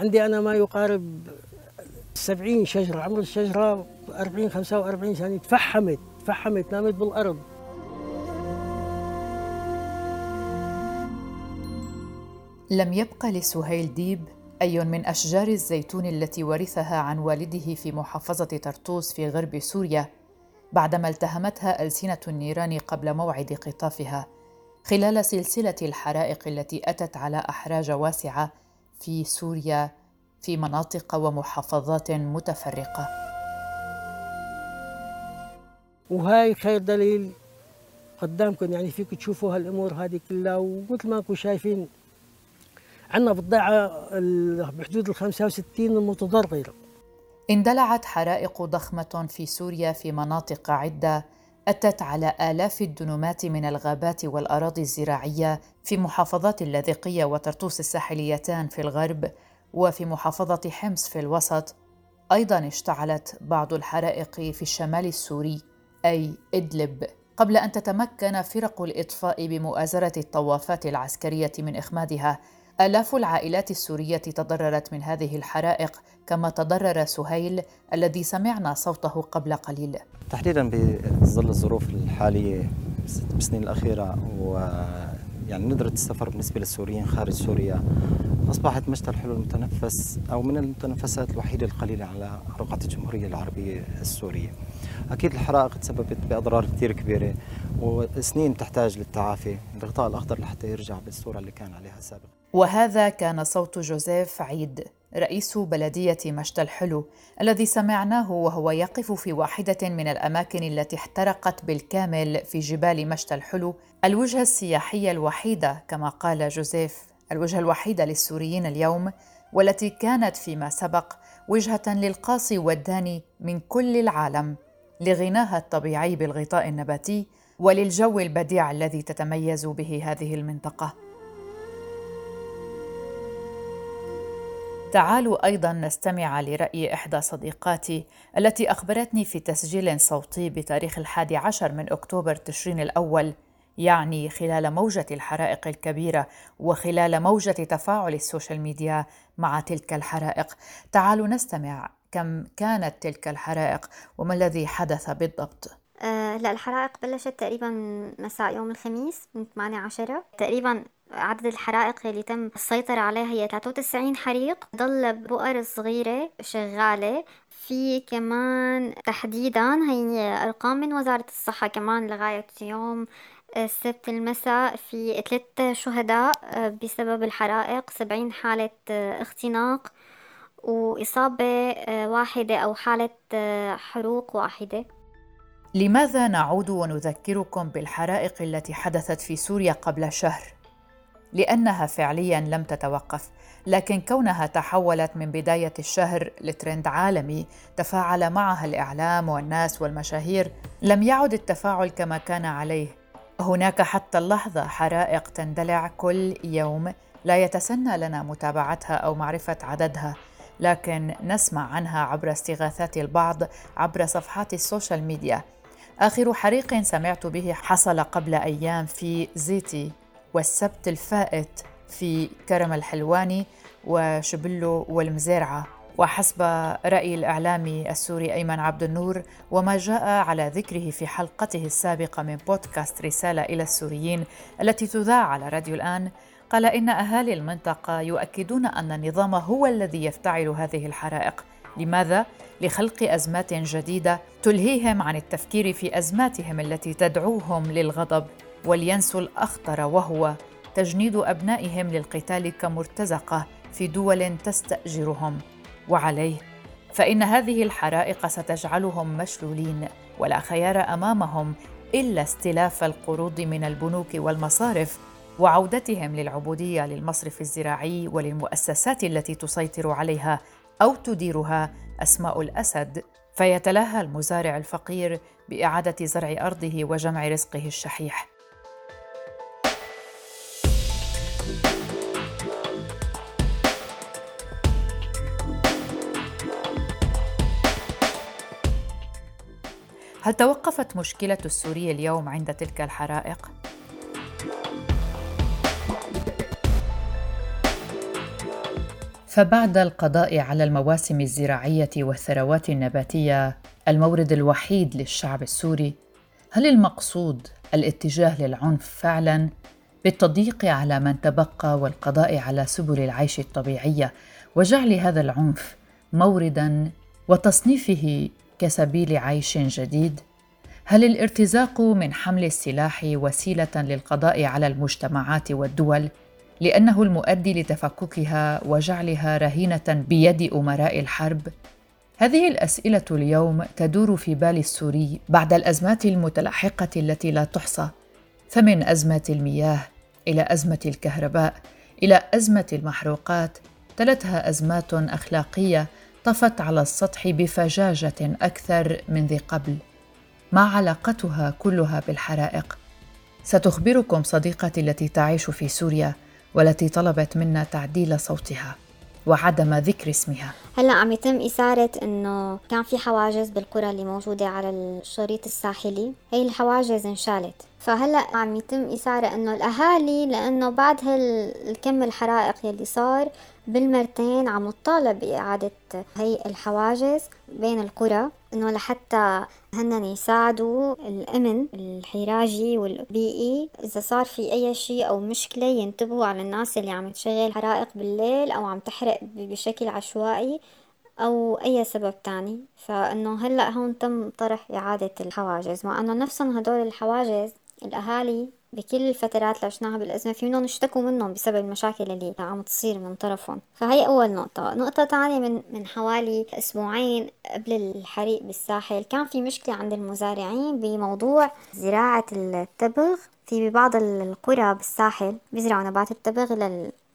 عندي أنا ما يقارب 70 شجرة عمر الشجرة 40 45 سنة تفحمت تفحمت نامت بالأرض. لم يبق لسهيل ديب أي من أشجار الزيتون التي ورثها عن والده في محافظة طرطوس في غرب سوريا بعدما التهمتها ألسنة النيران قبل موعد قطافها خلال سلسلة الحرائق التي أتت على أحراج واسعة في سوريا في مناطق ومحافظات متفرقة. وهاي خير دليل قدامكم يعني فيكم تشوفوا هالامور هذه كلها ومثل ما انكم شايفين عندنا بضاعة بحدود ال 65 المتضررة اندلعت حرائق ضخمة في سوريا في مناطق عدة أتت على آلاف الدنومات من الغابات والأراضي الزراعية في محافظات اللاذقية وطرطوس الساحليتان في الغرب وفي محافظة حمص في الوسط. أيضا اشتعلت بعض الحرائق في الشمال السوري أي إدلب. قبل أن تتمكن فرق الإطفاء بمؤازرة الطوافات العسكرية من إخمادها آلاف العائلات السورية تضررت من هذه الحرائق كما تضرر سهيل الذي سمعنا صوته قبل قليل. تحديدا بظل الظروف الحالية بالسنين الأخيرة و يعني ندرة السفر بالنسبة للسوريين خارج سوريا أصبحت مشتى الحلو المتنفس أو من المتنفسات الوحيدة القليلة على رقعة الجمهورية العربية السورية. أكيد الحرائق تسببت بأضرار كثير كبيرة وسنين تحتاج للتعافي الغطاء الأخضر لحتى يرجع بالصورة اللي كان عليها سابقا. وهذا كان صوت جوزيف عيد رئيس بلدية مشتى الحلو الذي سمعناه وهو يقف في واحدة من الأماكن التي احترقت بالكامل في جبال مشتى الحلو الوجهة السياحية الوحيدة كما قال جوزيف. الوجهة الوحيدة للسوريين اليوم والتي كانت فيما سبق وجهة للقاصي والداني من كل العالم لغناها الطبيعي بالغطاء النباتي وللجو البديع الذي تتميز به هذه المنطقة. تعالوا أيضا نستمع لرأي إحدى صديقاتي التي أخبرتني في تسجيل صوتي بتاريخ الحادي عشر من أكتوبر تشرين الأول يعني خلال موجة الحرائق الكبيرة وخلال موجة تفاعل السوشيال ميديا مع تلك الحرائق. تعالوا نستمع كم كانت تلك الحرائق وما الذي حدث بالضبط؟ آه لا الحرائق بلشت تقريبا مساء يوم الخميس من 8 عشرة. تقريبا عدد الحرائق اللي تم السيطرة عليها هي 93 حريق. ضل بؤر صغيرة شغالة. في كمان تحديدا هي أرقام من وزارة الصحة كمان لغاية يوم السبت المساء في ثلاث شهداء بسبب الحرائق سبعين حالة اختناق وإصابة واحدة أو حالة حروق واحدة. لماذا نعود ونذكركم بالحرائق التي حدثت في سوريا قبل شهر؟ لأنها فعليا لم تتوقف لكن كونها تحولت من بداية الشهر لترند عالمي تفاعل معها الإعلام والناس والمشاهير لم يعد التفاعل كما كان عليه. هناك حتى اللحظة حرائق تندلع كل يوم لا يتسنى لنا متابعتها أو معرفة عددها لكن نسمع عنها عبر استغاثات البعض عبر صفحات ال social media. آخر حريق سمعت به حصل قبل أيام في زيتي والسبت الفائت في كرم الحلواني وشبلو والمزارعة. وحسب رأي الإعلامي السوري أيمن عبد النور وما جاء على ذكره في حلقته السابقة من بودكاست رسالة إلى السوريين التي تذاع على راديو الآن قال إن أهالي المنطقة يؤكدون أن النظام هو الذي يفتعل هذه الحرائق لماذا؟ لخلق أزمات جديدة تلهيهم عن التفكير في أزماتهم التي تدعوهم للغضب ولينسوا الأخطر وهو تجنيد أبنائهم للقتال كمرتزقة في دول تستأجرهم وعليه. فإن هذه الحرائق ستجعلهم مشلولين ولا خيار أمامهم إلا استلاف القروض من البنوك والمصارف وعودتهم للعبودية للمصرف الزراعي وللمؤسسات التي تسيطر عليها أو تديرها أسماء الأسد. فيتلهى المزارع الفقير بإعادة زرع أرضه وجمع رزقه الشحيح. هل توقفت مشكلة السوري اليوم عند تلك الحرائق؟ فبعد القضاء على المواسم الزراعية والثروات النباتية المورد الوحيد للشعب السوري هل المقصود الاتجاه للعنف فعلا بالتضييق على من تبقى والقضاء على سبل العيش الطبيعية وجعل هذا العنف موردا وتصنيفه كسبيل عيش جديد؟ هل الارتزاق من حمل السلاح وسيلة للقضاء على المجتمعات والدول؟ لأنه المؤدي لتفككها وجعلها رهينة بيد أمراء الحرب؟ هذه الأسئلة اليوم تدور في بال السوري بعد الأزمات المتلاحقة التي لا تحصى. فمن أزمة المياه إلى أزمة الكهرباء إلى أزمة المحروقات تلتها أزمات أخلاقية طفت على السطح بفجاجة أكثر من ذي قبل. ما علاقتها كلها بالحرائق. ستخبركم صديقتي التي تعيش في سوريا والتي طلبت منا تعديل صوتها وعدم ذكر اسمها. هلا عم يتم إثارة إنه كان في حواجز بالقرى اللي موجودة على الشريط الساحلي. هي الحواجز انشالت. فهلا عم يتم إثارة إنه الأهالي لأنه بعد هالكم الحرائق يلي صار بالمرتين عم تطالب بإعادة هي الحواجز بين القرى إنه لحتى هن يساعدوا الأمن الحراجي والبيئي. إذا صار في أي شيء أو مشكلة ينتبهوا على الناس اللي عم تشغل حرائق بالليل أو عم تحرق بشكل عشوائي أو أي سبب تاني. فإنه هلأ هون تم طرح إعادة الحواجز. مع إنه نفسهم هدول الحواجز الأهالي بكل الفترات اللي عشناها بالأزمة في منهم اشتكوا منهم بسبب المشاكل اللي عم تصير من طرفهم. فهي أول نقطة. نقطة تانية من, من حوالي أسبوعين قبل الحريق بالساحل كان في مشكلة عند المزارعين بموضوع زراعة التبغ في ببعض القرى بالساحل بيزرعوا نبات التبغ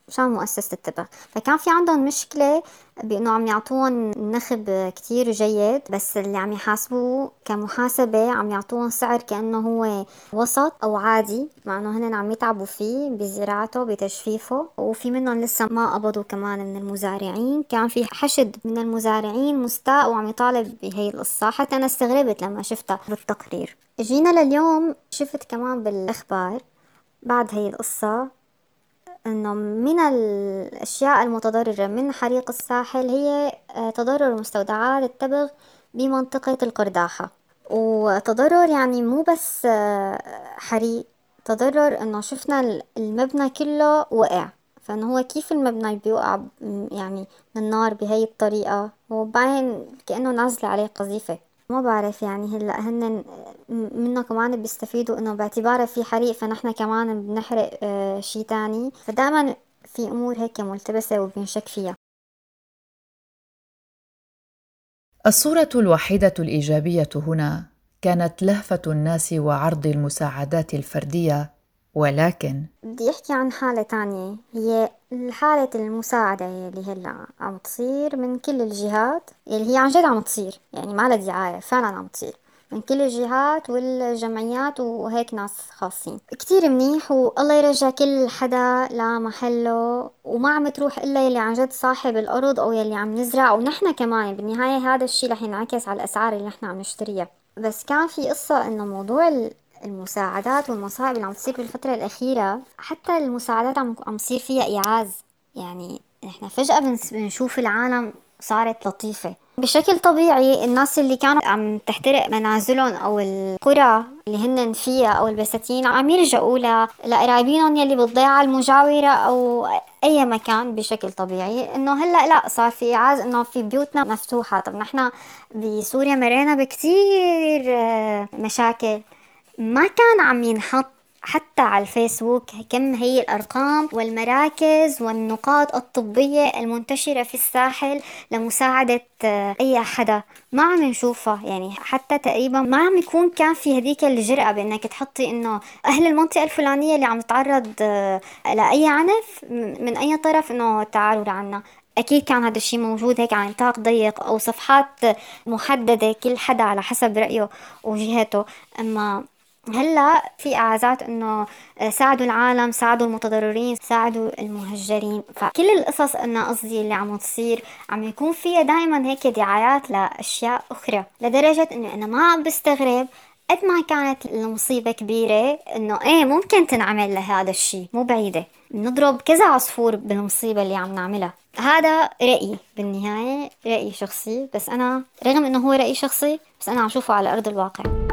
مشان مؤسسة التبغ فكان في عندهم مشكلة بأنه عم يعطوهم نخب كتير جيد بس اللي عم يحاسبوه كمحاسبة عم يعطوهم سعر كأنه هو وسط أو عادي مع أنه هن عم يتعبوا فيه بزراعته بتجفيفه. وفي منهم لسه ما قبضوا كمان من المزارعين. كان في حشد من المزارعين مستاء وعم يطالب بهي القصة. حتى أنا استغربت لما شفتها بالتقرير. جينا لليوم شفت كمان بالأخبار بعد هي القصة. إنه من الأشياء المتضررة من حريق الساحل هي آه، تضرر مستودعات التبغ بمنطقة القرداحة. وتضرر يعني مو بس آه، حريق تضرر إنه شفنا المبنى كله وقع. فإنه هو كيف المبنى بيوقع يعني من النار بهي الطريقة؟ هو باين كأنه نازلة عليه قذيفة. ما بعرف يعني هلأ هن منه كمان بيستفيدوا إنه باعتباره في حريق فنحن كمان بنحرق آه شي تاني. فدائما في أمور هيك ملتبسة وبنشك فيها. الصورة الوحيدة الإيجابية هنا كانت لهفة الناس وعرض المساعدات الفردية ولكن بدي أحكي عن حالة تانية. هي حالة المساعدة اللي هلا عم تصير من كل الجهات اللي هي عن جد عم تصير يعني ما لها دعاية فعلا عم تصير من كل الجهات والجمعيات وهيك ناس خاصين. كتير منيح والله يرجع كل حدا لمحله وما عم تروح إلا يلي عن جد صاحب الأرض أو يلي عم نزرع ونحن كمان بالنهاية هذا الشي رح ينعكس على الأسعار اللي نحن عم نشتريها. بس كان في قصة إنه موضوع المساعدات والمصائب اللي عم تصير بالفترة الأخيرة. حتى المساعدات عم عم تصير فيها إيعاز. يعني إحنا فجأة بنشوف العالم صارت لطيفة. بشكل طبيعي الناس اللي كانوا عم تحترق منازلهم أو القرى اللي هن فيها أو البساتين عم يلجأوا لقرايبينهم يلي بالضيعة المجاورة أو أي مكان بشكل طبيعي. إنه هلأ لا صار في اعاز إنه في بيوتنا مفتوحة. طب نحن بسوريا مرينا بكتير آه، مشاكل. ما كان عم ينحط حتى على الفيسبوك. كم هي الأرقام والمراكز والنقاط الطبية المنتشرة في الساحل لمساعدة آه، أي حدا؟ ما عم نشوفها. يعني حتى تقريبا ما عم يكون كان في هذيك الجرأة بأنك تحطي إنه أهل المنطقة الفلانية اللي عم تتعرض آه، لأي عنف من أي طرف إنه تعالوا لعنا. أكيد كان هذا الشيء موجود هيك على نطاق ضيق أو صفحات محددة كل حدا على حسب رأيه وجهته أما هلا في اعازات إنه ساعدوا العالم ساعدوا المتضررين ساعدوا المهجرين. فكل القصص إنه قصدي اللي عم تصير عم يكون فيها دائما هيك دعايات لأشياء أخرى. لدرجة إنه أنا ما عم بستغرب قد ما كانت المصيبة كبيرة إنه إيه ممكن تنعمل لهذا الشيء مو بعيدة. نضرب كذا عصفور بالمصيبة اللي عم نعملها. هذا رأيي بالنهاية رأي شخصي. بس أنا رغم إنه هو رأي شخصي بس أنا عم شوفه على أرض الواقع.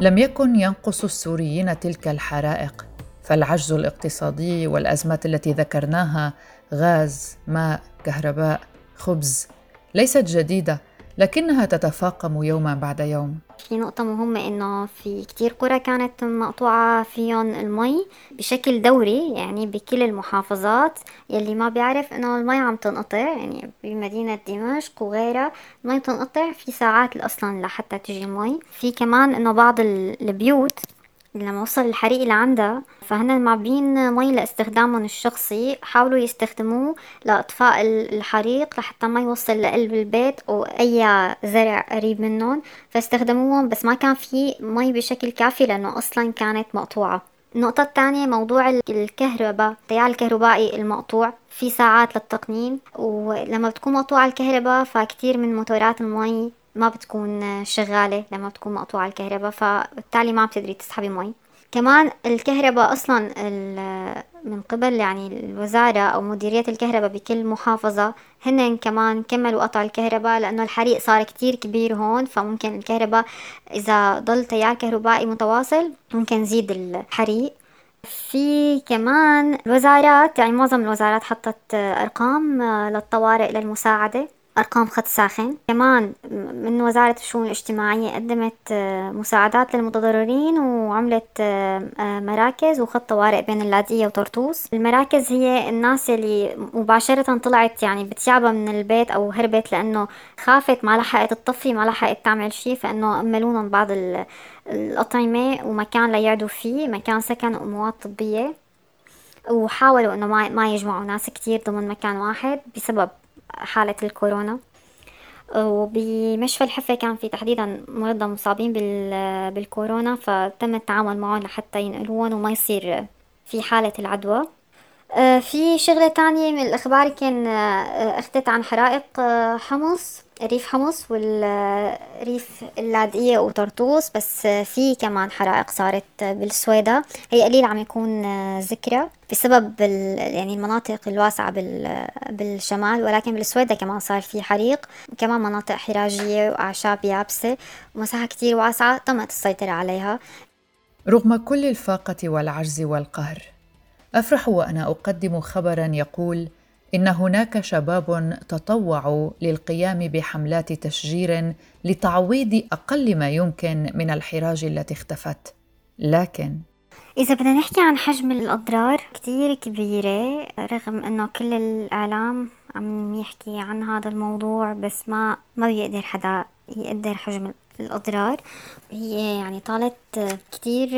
لم يكن ينقص السوريين تلك الحرائق فالعجز الاقتصادي والأزمات التي ذكرناها غاز ماء كهرباء خبز ليست جديدة. لكنها تتفاقم يوما بعد يوم. في نقطة مهمة إنه في كتير قرى كانت مقطوعة فيهم المي بشكل دوري يعني بكل المحافظات يلي ما بيعرف إنه المي عم تنقطع يعني بمدينة دمشق وغيرها المي تنقطع في ساعات أصلا لحتى تجي المي. في كمان إنه بعض البيوت لما وصل الحريق لعندها فهن معبين مي لاستخدامهم الشخصي. حاولوا يستخدموه لإطفاء الحريق لحتى ما يوصل لقلب البيت أو أي زرع قريب منهم. فاستخدموهم بس ما كان في مي بشكل كافي لأنه أصلا كانت مقطوعة. النقطة الثانية موضوع الكهرباء التيار الكهربائي المقطوع. في ساعات للتقنين ولما بتكون مقطوعة الكهرباء فكتير من موتورات المي ما بتكون شغالة لما بتكون مقطوعة الكهرباء فبالتالي ما بتقدري تسحبي مي كمان الكهرباء أصلا من قبل يعني الوزارة أو مديرية الكهرباء بكل محافظة هن كمان كملوا قطع الكهرباء لأنه الحريق صار كتير كبير هون فممكن الكهرباء إذا ضل تيار كهربائي متواصل ممكن يزيد الحريق. في كمان الوزارات يعني معظم الوزارات حطت أرقام للطوارئ للمساعدة. أرقام خط ساخن. كمان من وزارة الشؤون الاجتماعية قدمت آه، مساعدات للمتضررين وعملت آه، آه، مراكز وخط طوارئ بين اللاذقية وطرطوس. المراكز هي الناس اللي مباشرة طلعت يعني بتيابها من البيت أو هربت لأنه خافت ما لحقت تطفي ما لحقت تعمل شي فإنه أملونهم بعض الأطعمة ومكان ليعدوا فيه مكان سكن وأموات طبية. وحاولوا إنه ما ما يجمعوا ناس كتير ضمن مكان واحد بسبب حالة الكورونا. وبمشفى الحفة كان في تحديدا مرضى مصابين بالكورونا فتم التعامل معهم لحتى ينقلوهم وما يصير في حالة العدوى. في شغلة تانية من الأخبار كان آه، أخذت عن حرائق آه، حمص ريف حمص والريف اللاذقية وطرطوس بس في كمان حرائق صارت بالسويدة. هي قليل عم يكون ذكرى بسبب يعني المناطق الواسعة بالشمال ولكن بالسويدة كمان صار في حريق. كمان مناطق حراجية وأعشاب يابسة ومساحة كتير واسعة تمت السيطرة عليها. رغم كل الفاقة والعجز والقهر أفرح وأنا أقدم خبرا يقول إن هناك شباب تطوعوا للقيام بحملات تشجير لتعويض أقل ما يمكن من الحراج التي اختفت. لكن إذا بدنا نحكي عن حجم الأضرار كتير كبيرة رغم إنه كل الإعلام عم يحكي عن هذا الموضوع بس ما ما بيقدر حدا يقدر حجم الأضرار. هي يعني طالت كتير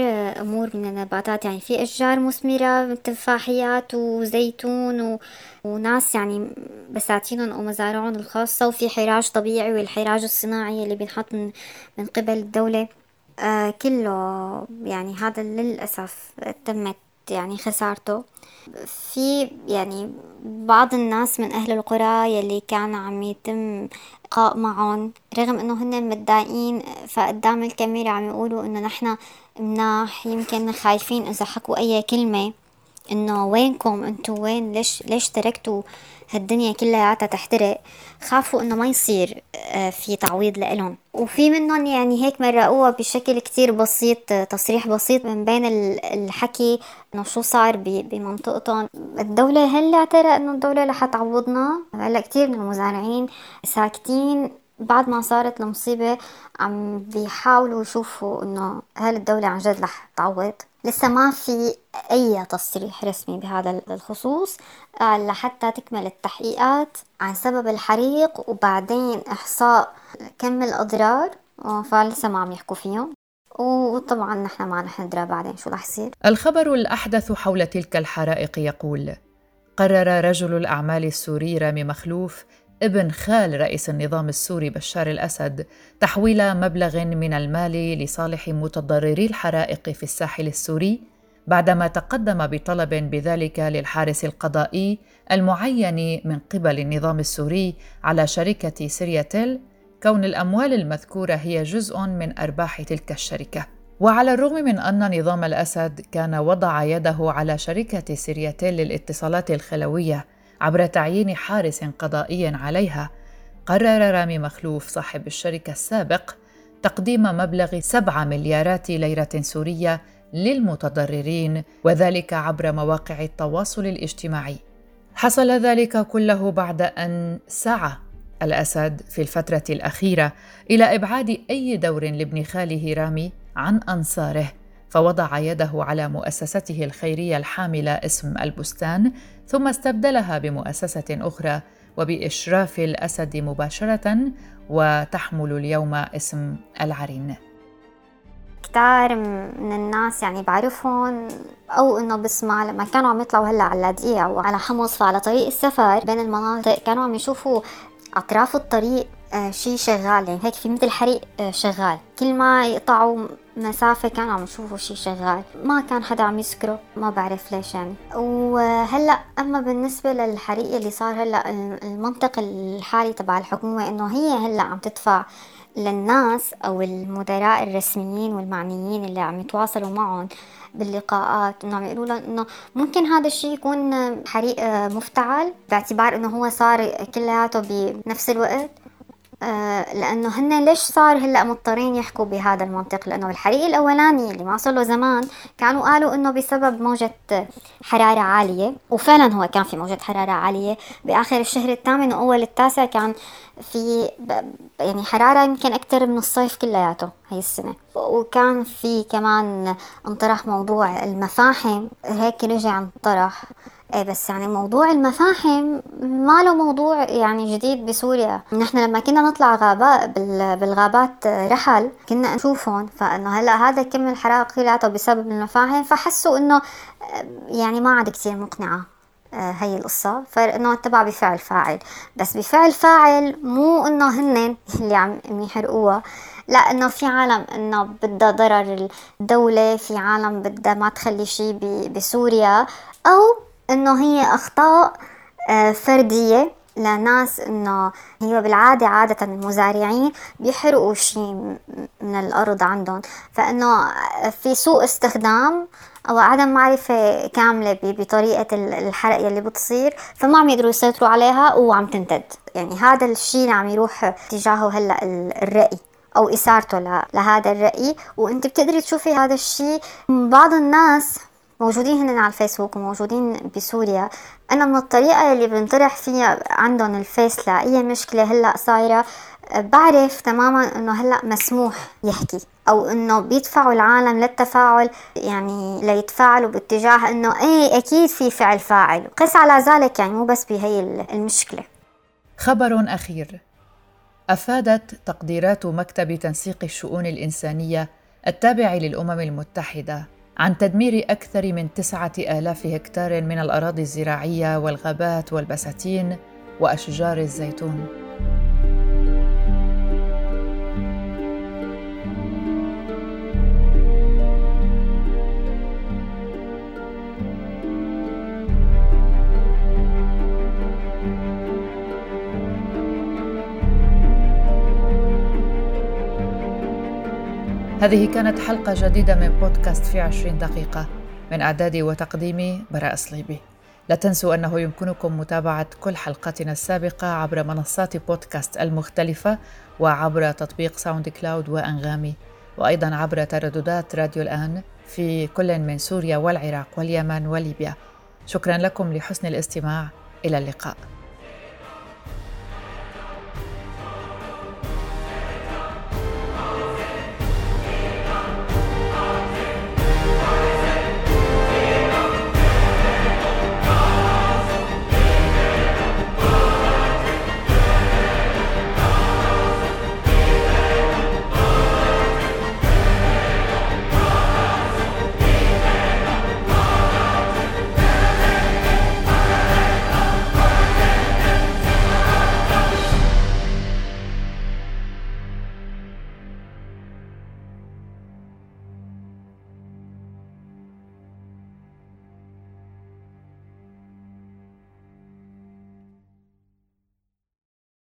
أمور من النباتات. يعني في أشجار مثمرة تفاحيات وزيتون و... وناس يعني بساتينهم أو مزارعهم الخاصة. وفي حراج طبيعي والحراج الصناعي اللي بينحط من, من قبل الدولة. آه كله يعني هذا للأسف تمت يعني خسارته. في يعني بعض الناس من أهل القرى يلي كان عم يتم لقاء معهم رغم إنه هن متضايقين فقدام الكاميرا عم يقولوا إنه نحنا مناح يمكن خايفين إذا حكوا أي كلمة. إنه وينكم؟ انتو وين؟ ليش ليش تركتوا هالدنيا كلياتها تحترق؟ خافوا إنه ما يصير آه، في تعويض لإلهم. وفي منهم يعني هيك مرقوها بشكل كتير بسيط تصريح بسيط من بين الحكي إنه شو صار بمنطقتهم. الدولة هل اعترى إنه الدولة رح تعوضنا. هلا كتير من المزارعين ساكتين. بعد ما صارت المصيبة عم بيحاولوا يشوفوا إنه هل الدولة عن جد رح تعوض. لسه ما في أي تصريح رسمي بهذا الخصوص. آه، لحتى تكمل التحقيقات عن سبب الحريق وبعدين إحصاء كم الأضرار. آه، فلسه ما عم يحكوا فيهم. وطبعا نحن ما رح ندرى بعدين شو رح يصير. الخبر الأحدث حول تلك الحرائق يقول قرر رجل الأعمال السوري رامي مخلوف ابن خال رئيس النظام السوري بشار الأسد تحويل مبلغ من المال لصالح متضرري الحرائق في الساحل السوري بعدما تقدم بطلب بذلك للحارس القضائي المعين من قبل النظام السوري على شركة سيرياتيل كون الأموال المذكورة هي جزء من أرباح تلك الشركة. وعلى الرغم من أن نظام الأسد كان وضع يده على شركة سيرياتيل للاتصالات الخلوية عبر تعيين حارس قضائي عليها، قرر رامي مخلوف صاحب الشركة السابق تقديم مبلغ 7 مليارات ليرة سورية للمتضررين وذلك عبر مواقع التواصل الاجتماعي. حصل ذلك كله بعد أن سعى الأسد في الفترة الأخيرة إلى إبعاد أي دور لابن خاله رامي عن أنصاره فوضع يده على مؤسسته الخيرية الحاملة اسم البستان ثم استبدلها بمؤسسة أخرى وبإشراف الأسد مباشرة وتحمل اليوم اسم العرين. كتار من الناس يعني بعرفهم أو إنه بسمع لما كانوا عم يطلعوا هلأ على اللاذقيه أو على حمص فعلى طريق السفر بين المناطق كانوا عم يشوفوا أطراف الطريق آه شيء شغال يعني هيك في مثل حريق آه شغال. كل ما يقطعوا مسافة كانوا عم يشوفوا شيء شغال. ما كان حدا عم يسكره ما بعرف ليش يعني. وهلأ أما بالنسبة للحريق اللي صار هلأ المنطق الحالي تبع الحكومة إنه هي هلأ عم تدفع للناس أو المدراء الرسميين والمعنيين اللي عم يتواصلوا معهم باللقاءات. إنه عم يقولوا لهم إنه ممكن هذا الشيء يكون حريق مفتعل باعتبار إنه هو صار كلياته بنفس الوقت. آه، لأنه هن ليش صار هلأ مضطرين يحكوا بهذا المنطق؟ لأنه الحريق الأولاني اللي ما صار له زمان كانوا قالوا إنه بسبب موجة حرارة عالية وفعلا هو كان في موجة حرارة عالية. بآخر الشهر الثامن وأول التاسع كان في يعني حرارة يمكن أكثر من الصيف كلياته هي السنة. وكان في كمان انطرح موضوع المفاحم هيك رجع انطرح. إيه بس يعني موضوع المفاحم ما له موضوع يعني جديد بسوريا. نحن لما كنا نطلع غابات بالغابات رحل كنا نشوفهم فإنه هلأ هذا كم الحرائق كلياته بسبب المفاحم فحسوا إنه يعني ما عاد كثير مقنعة آه، هي القصة. فإنه تبع بفعل فاعل. بس بفعل فاعل مو إنه هن اللي عم يحرقوها. لأ إنه في عالم إنه بدها ضرر الدولة في عالم بدها ما تخلي شيء بسوريا. أو إنه هي أخطاء فردية لناس إنه هي بالعادة عادة المزارعين بيحرقوا شيء من الأرض عندهم. فإنه في سوء استخدام أو عدم معرفة كاملة بطريقة الحرق يلي بتصير فما عم يقدروا يسيطروا عليها وعم تنتد يعني هذا الشيء اللي عم يروح اتجاهه هلأ الرأي أو إثارته لهذا الرأي. وإنت بتقدري تشوفي هذا الشيء بعض الناس موجودين هنا على الفيسبوك وموجودين بسوريا. أنا من الطريقة اللي بنطرح فيها عندهم الفيس لأي مشكلة هلأ صايرة بعرف تماما إنه هلأ مسموح يحكي أو إنه بيدفعوا العالم للتفاعل يعني ليتفاعلوا باتجاه إنه إيه أكيد في فعل فاعل. قس على ذلك يعني مو بس بهي المشكلة. خبر أخير. أفادت تقديرات مكتب تنسيق الشؤون الإنسانية التابع للأمم المتحدة. عن تدمير أكثر من تسعة آلاف هكتار من الأراضي الزراعية والغابات والبساتين وأشجار الزيتون. هذه كانت حلقة جديدة من بودكاست في عشرين دقيقة من إعدادي وتقديمي براء صليبي لا تنسوا أنه يمكنكم متابعة كل حلقاتنا السابقة عبر منصات بودكاست المختلفة وعبر تطبيق ساوند كلاود وأنغامي وأيضا عبر ترددات راديو الآن في كل من سوريا والعراق واليمن وليبيا. شكرا لكم لحسن الاستماع. إلى اللقاء.